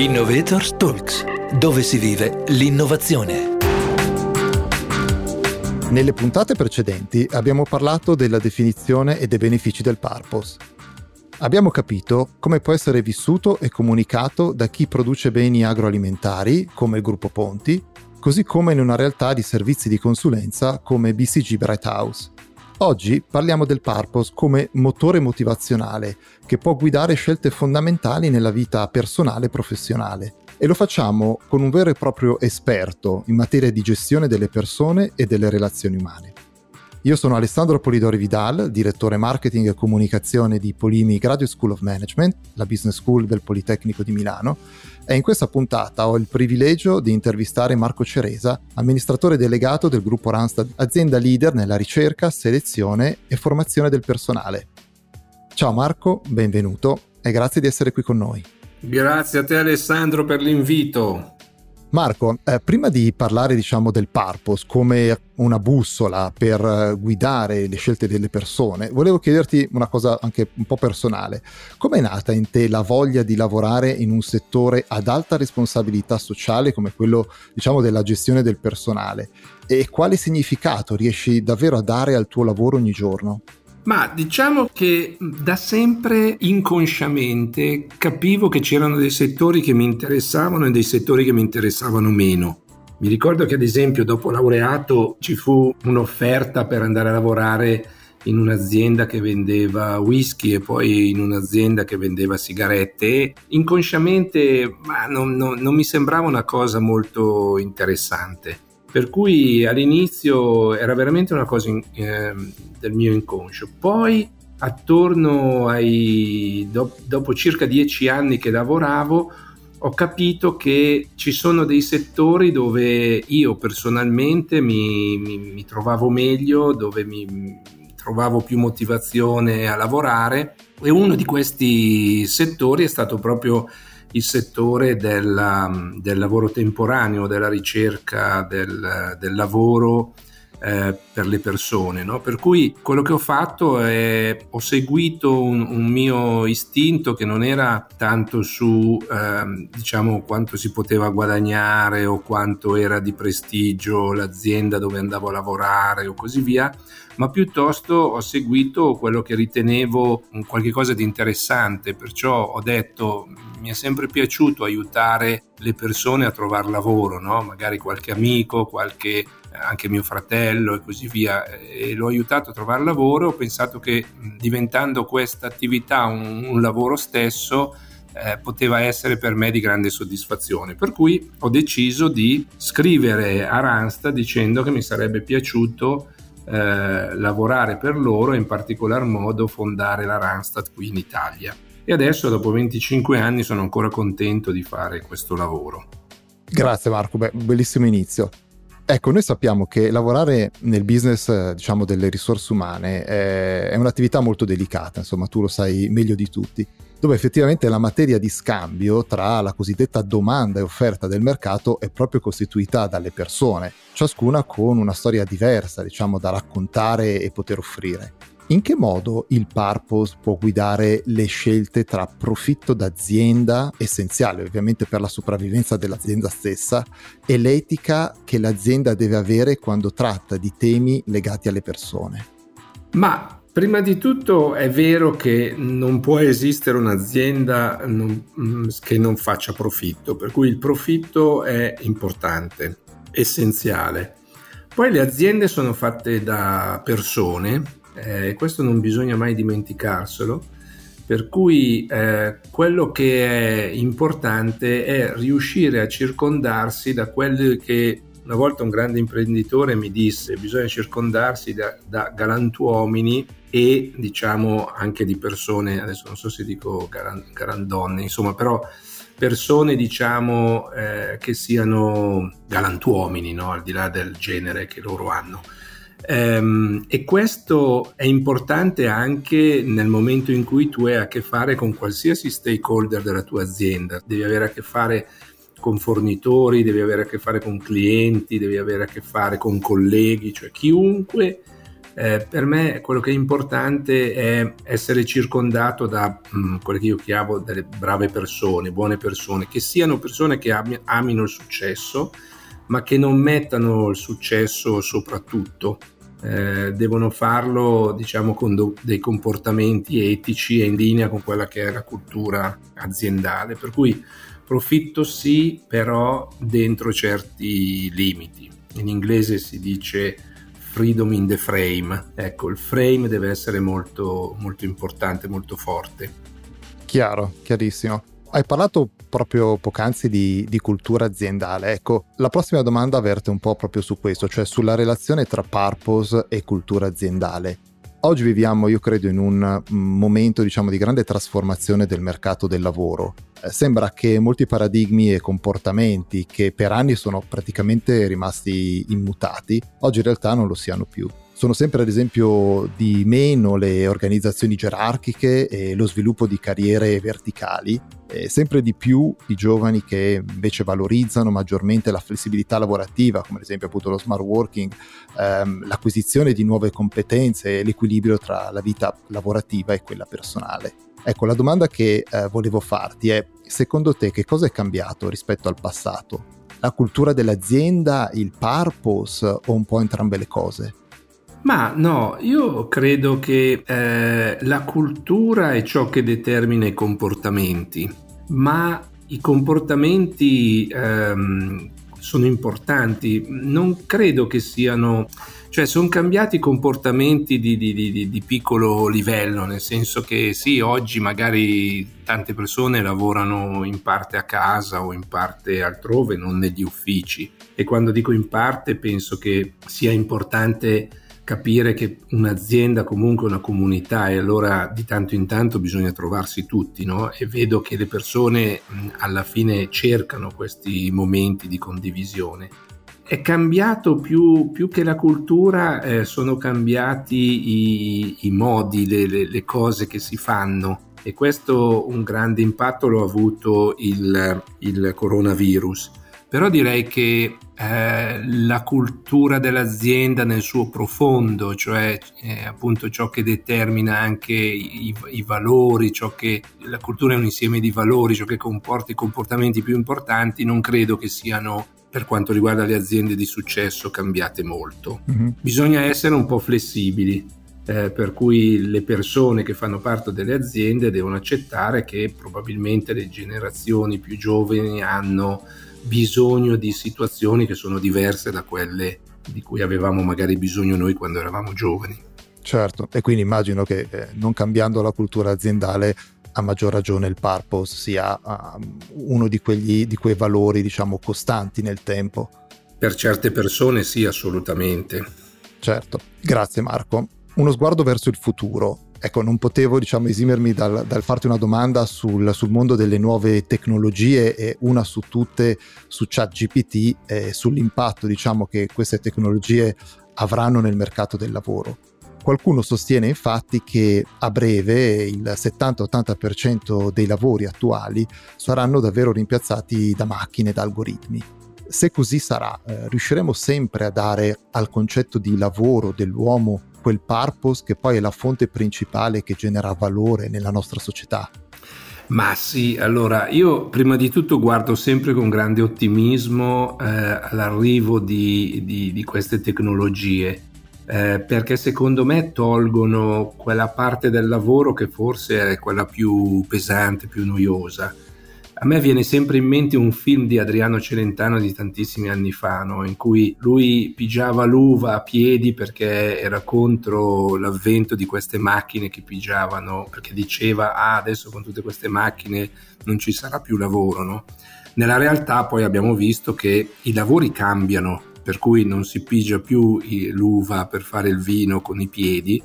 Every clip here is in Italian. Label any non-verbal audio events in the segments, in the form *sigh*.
Innovators Talks, dove si vive l'innovazione. Nelle puntate precedenti abbiamo parlato della definizione e dei benefici del purpose. Abbiamo capito come può essere vissuto e comunicato da chi produce beni agroalimentari, come il gruppo Ponti, così come in una realtà di servizi di consulenza come BCG Bright House. Oggi parliamo del purpose come motore motivazionale che può guidare scelte fondamentali nella vita personale e professionale. E lo facciamo con un vero e proprio esperto in materia di gestione delle persone e delle relazioni umane. Io sono Alessandro Polidori Vidal, direttore marketing e comunicazione di Polimi Graduate School of Management, la business school del Politecnico di Milano, e in questa puntata ho il privilegio di intervistare Marco Ceresa, amministratore delegato del gruppo Randstad, azienda leader nella ricerca, selezione e formazione del personale. Ciao Marco, benvenuto e grazie di essere qui con noi. Grazie a te Alessandro per l'invito. Marco, eh, prima di parlare diciamo del purpose come una bussola per eh, guidare le scelte delle persone, volevo chiederti una cosa anche un po' personale. Come è nata in te la voglia di lavorare in un settore ad alta responsabilità sociale come quello diciamo della gestione del personale? E quale significato riesci davvero a dare al tuo lavoro ogni giorno? Ma diciamo che da sempre inconsciamente capivo che c'erano dei settori che mi interessavano e dei settori che mi interessavano meno. Mi ricordo che ad esempio dopo laureato ci fu un'offerta per andare a lavorare in un'azienda che vendeva whisky e poi in un'azienda che vendeva sigarette inconsciamente non, non, non mi sembrava una cosa molto interessante. Per cui all'inizio era veramente una cosa in, eh, del mio inconscio. Poi attorno ai do, dopo circa dieci anni che lavoravo ho capito che ci sono dei settori dove io personalmente mi, mi, mi trovavo meglio, dove mi, trovavo più motivazione a lavorare e uno di questi settori è stato proprio il settore del, del lavoro temporaneo, della ricerca del, del lavoro eh, per le persone. No? Per cui quello che ho fatto è ho seguito un, un mio istinto che non era tanto su eh, diciamo quanto si poteva guadagnare o quanto era di prestigio l'azienda dove andavo a lavorare o così via, ma piuttosto ho seguito quello che ritenevo qualcosa di interessante, perciò ho detto mi è sempre piaciuto aiutare le persone a trovare lavoro, no? magari qualche amico, qualche anche mio fratello e così via, e l'ho aiutato a trovare lavoro. Ho pensato che diventando questa attività un, un lavoro stesso, eh, poteva essere per me di grande soddisfazione. Per cui ho deciso di scrivere a Randstad dicendo che mi sarebbe piaciuto eh, lavorare per loro e in particolar modo fondare la Randstad qui in Italia. E adesso, dopo 25 anni, sono ancora contento di fare questo lavoro. Grazie Marco, Beh, bellissimo inizio. Ecco, noi sappiamo che lavorare nel business, eh, diciamo, delle risorse umane è, è un'attività molto delicata, insomma, tu lo sai meglio di tutti, dove effettivamente la materia di scambio tra la cosiddetta domanda e offerta del mercato è proprio costituita dalle persone, ciascuna con una storia diversa, diciamo, da raccontare e poter offrire. In che modo il purpose può guidare le scelte tra profitto d'azienda, essenziale ovviamente per la sopravvivenza dell'azienda stessa, e l'etica che l'azienda deve avere quando tratta di temi legati alle persone? Ma Prima di tutto è vero che non può esistere un'azienda non, mm, che non faccia profitto, per cui il profitto è importante, essenziale. Poi le aziende sono fatte da persone eh, questo non bisogna mai dimenticarselo, per cui eh, quello che è importante è riuscire a circondarsi da quelli che una volta un grande imprenditore mi disse bisogna circondarsi da, da galantuomini e diciamo anche di persone, adesso non so se dico garan, insomma però persone diciamo eh, che siano galantuomini no? al di là del genere che loro hanno. Um, e questo è importante anche nel momento in cui tu hai a che fare con qualsiasi stakeholder della tua azienda. Devi avere a che fare con fornitori, devi avere a che fare con clienti, devi avere a che fare con colleghi, cioè chiunque Eh, per me quello che è importante è essere circondato da mh, mm, quelle che io chiamo delle brave persone, buone persone, che siano persone che am- amino il successo, ma che non mettano il successo soprattutto. Eh, devono farlo diciamo con do- dei comportamenti etici e in linea con quella che è la cultura aziendale per cui profitto sì però dentro certi limiti in inglese si dice freedom in the frame. Ecco, il frame deve essere molto, molto importante, molto forte. Chiaro, chiarissimo. Hai parlato proprio poc'anzi di, di, cultura aziendale. Ecco, la prossima domanda verte un po' proprio su questo, cioè sulla relazione tra purpose e cultura aziendale. Oggi viviamo, io credo, in un momento diciamo, di grande trasformazione del mercato del lavoro. Eh, sembra che molti paradigmi e comportamenti che per anni sono praticamente rimasti immutati, oggi in realtà non lo siano più sono sempre ad esempio di meno le organizzazioni gerarchiche e lo sviluppo di carriere verticali, e sempre di più i giovani che invece valorizzano maggiormente la flessibilità lavorativa, come ad esempio appunto lo smart working, ehm, l'acquisizione di nuove competenze e l'equilibrio tra la vita lavorativa e quella personale. Ecco, la domanda che eh, volevo farti è, secondo te che cosa è cambiato rispetto al passato? La cultura dell'azienda, il purpose o un po' entrambe le cose? Ma no, io credo che eh, la cultura è ciò che determina i comportamenti, ma i comportamenti ehm, sono importanti. Non credo che siano, cioè sono cambiati i comportamenti di, di, di, di, piccolo livello, nel senso che sì, oggi magari tante persone lavorano in parte a casa o in parte altrove, non negli uffici. E quando dico in parte penso che sia importante capire che un'azienda comunque è una comunità e allora di tanto in tanto bisogna trovarsi tutti, no? E vedo che le persone alla fine cercano questi momenti di condivisione. È cambiato più, più che la cultura, eh, sono cambiati i, i modi, le, le, le, cose che si fanno e questo un grande impatto lo ha avuto il, il coronavirus però direi che eh, la cultura dell'azienda nel suo profondo, cioè eh, appunto ciò che determina anche i, i, valori, ciò che la cultura è un insieme di valori, ciò che comporta i comportamenti più importanti, non credo che siano per quanto riguarda le aziende di successo cambiate molto. Mm-hmm. Bisogna essere un po' flessibili. Eh, per cui le persone che fanno parte delle aziende devono accettare che probabilmente le generazioni più giovani hanno bisogno di situazioni che sono diverse da quelle di cui avevamo magari bisogno noi quando eravamo giovani. Certo, e quindi immagino che eh, non cambiando la cultura aziendale a maggior ragione il purpose sia uh, uno di, quegli, di quei valori diciamo costanti nel tempo. Per certe persone sì, assolutamente. Certo, grazie Marco. Uno sguardo verso il futuro. Ecco, non potevo diciamo, esimermi dal, dal farti una domanda sul, sul, mondo delle nuove tecnologie e una su tutte su ChatGPT e sull'impatto diciamo, che queste tecnologie avranno nel mercato del lavoro. Qualcuno sostiene infatti che a breve il 70-80% dei lavori attuali saranno davvero rimpiazzati da macchine, da algoritmi. Se così sarà, eh, riusciremo sempre a dare al concetto di lavoro dell'uomo quel purpose che poi è la fonte principale che genera valore nella nostra società. Ma sì, allora io prima di tutto guardo sempre con grande ottimismo eh, all'arrivo di, di, di, queste tecnologie, eh, perché secondo me tolgono quella parte del lavoro che forse è quella più pesante, più noiosa a me viene sempre in mente un film di Adriano Celentano di tantissimi anni fa, no? in cui lui pigiava l'uva a piedi perché era contro l'avvento di queste macchine che pigiavano, perché diceva ah adesso con tutte queste macchine non ci sarà più lavoro. No? Nella realtà poi abbiamo visto che i lavori cambiano, per cui non si pigia più l'uva per fare il vino con i piedi,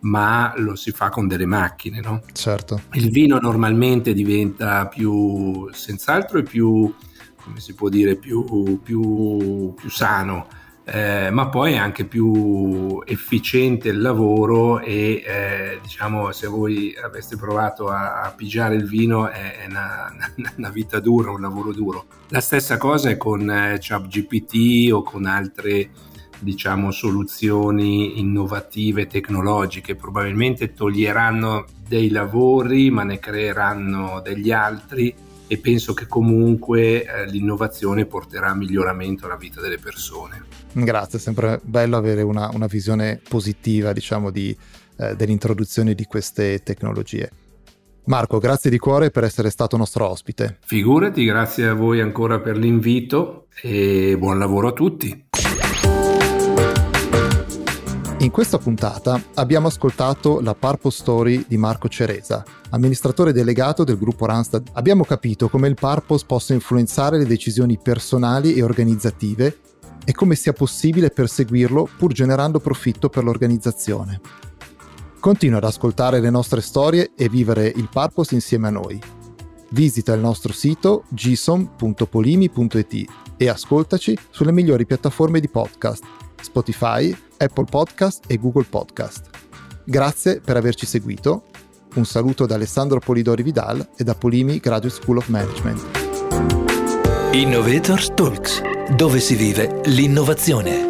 ma lo si fa con delle macchine, no? Certo. Il vino normalmente diventa più, senz'altro è più, come si può dire, più, più, più sano, eh, ma poi è anche più efficiente il lavoro e eh, diciamo se voi aveste provato a, a pigiare il vino è, è una, *laughs* una, vita dura, un lavoro duro. La stessa cosa è con eh, ChatGPT o con altre diciamo, soluzioni innovative, tecnologiche, probabilmente toglieranno dei lavori ma ne creeranno degli altri e penso che comunque eh, l'innovazione porterà a miglioramento alla vita delle persone. Grazie, è sempre bello avere una, una visione positiva diciamo, di, eh, dell'introduzione di queste tecnologie. Marco, grazie di cuore per essere stato nostro ospite. Figurati, grazie a voi ancora per l'invito e buon lavoro a tutti. In questa puntata abbiamo ascoltato la Purpose Story di Marco Ceresa, amministratore delegato del gruppo Randstad. Abbiamo capito come il purpose possa influenzare le decisioni personali e organizzative e come sia possibile perseguirlo pur generando profitto per l'organizzazione. Continua ad ascoltare le nostre storie e vivere il purpose insieme a noi. Visita il nostro sito gsom.polimi.it e ascoltaci sulle migliori piattaforme di podcast Spotify, Apple Podcast e Google Podcast. Grazie per averci seguito. Un saluto da Alessandro Polidori Vidal e da Polimi Graduate School of Management. Innovators Talks, dove si vive l'innovazione.